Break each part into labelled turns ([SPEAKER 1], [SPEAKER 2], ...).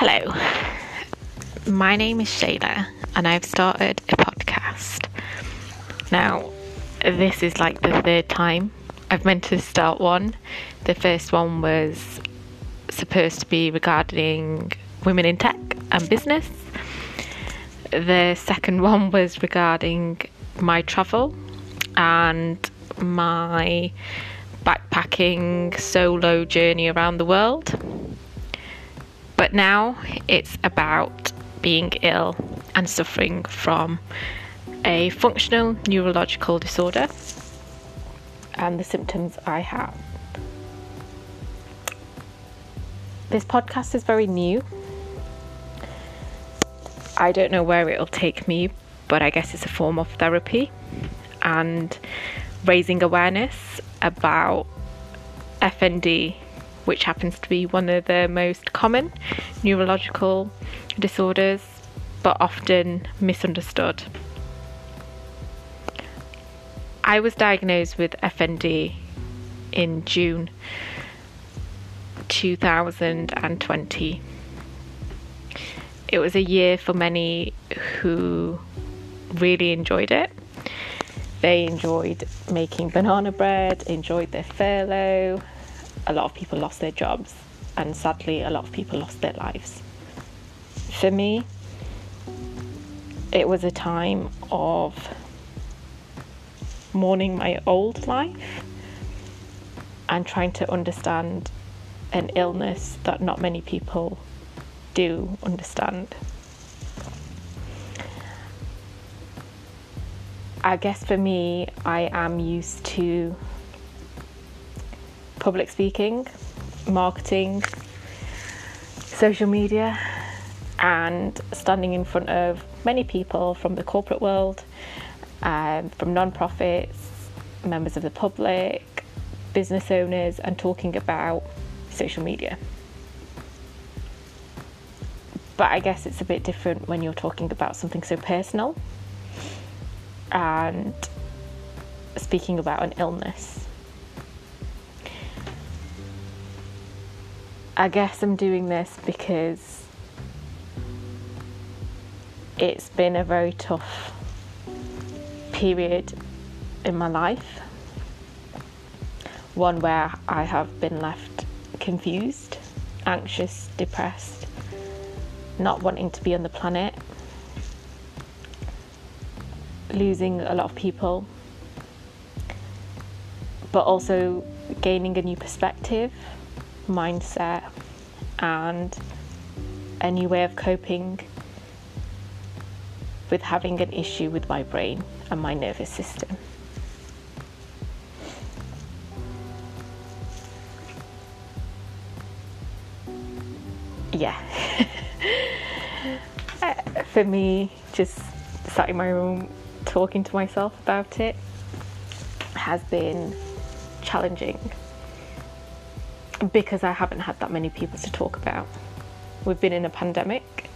[SPEAKER 1] Hello, my name is Shayla, and I've started a podcast. Now, this is like the third time I've meant to start one. The first one was supposed to be regarding women in tech and business. The second one was regarding my travel and my backpacking solo journey around the world. But now it's about being ill and suffering from a functional neurological disorder and the symptoms I have. This podcast is very new. I don't know where it'll take me, but I guess it's a form of therapy and raising awareness about FND which happens to be one of the most common neurological disorders, but often misunderstood. I was diagnosed with FND in June 2020. It was a year for many who really enjoyed it. They enjoyed making banana bread, enjoyed their furlough, a lot of people lost their jobs, and sadly, a lot of people lost their lives. For me, it was a time of mourning my old life and trying to understand an illness that not many people do understand. I guess for me, I am used to public speaking, marketing, social media, and standing in front of many people from the corporate world, um, from non-profits, members of the public, business owners, and talking about social media. But I guess it's a bit different when you're talking about something so personal and speaking about an illness. I guess I'm doing this because it's been a very tough period in my life. One where I have been left confused, anxious, depressed, not wanting to be on the planet, losing a lot of people, but also gaining a new perspective mindset and a new way of coping with having an issue with my brain and my nervous system. Yeah. Uh, for me, just sat in my room talking to myself about it has been challenging because I haven't had that many people to talk about. We've been in a pandemic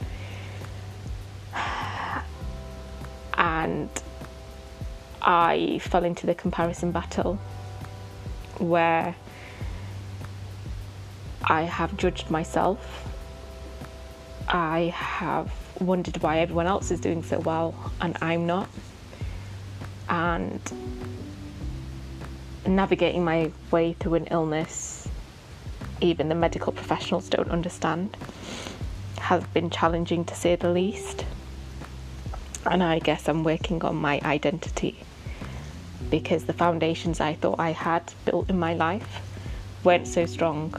[SPEAKER 1] and I fell into the comparison battle where I have judged myself. I have wondered why everyone else is doing so well and I'm not. And navigating my way through an illness even the medical professionals don't understand has been challenging to say the least. And I guess I'm working on my identity because the foundations I thought I had built in my life weren't so strong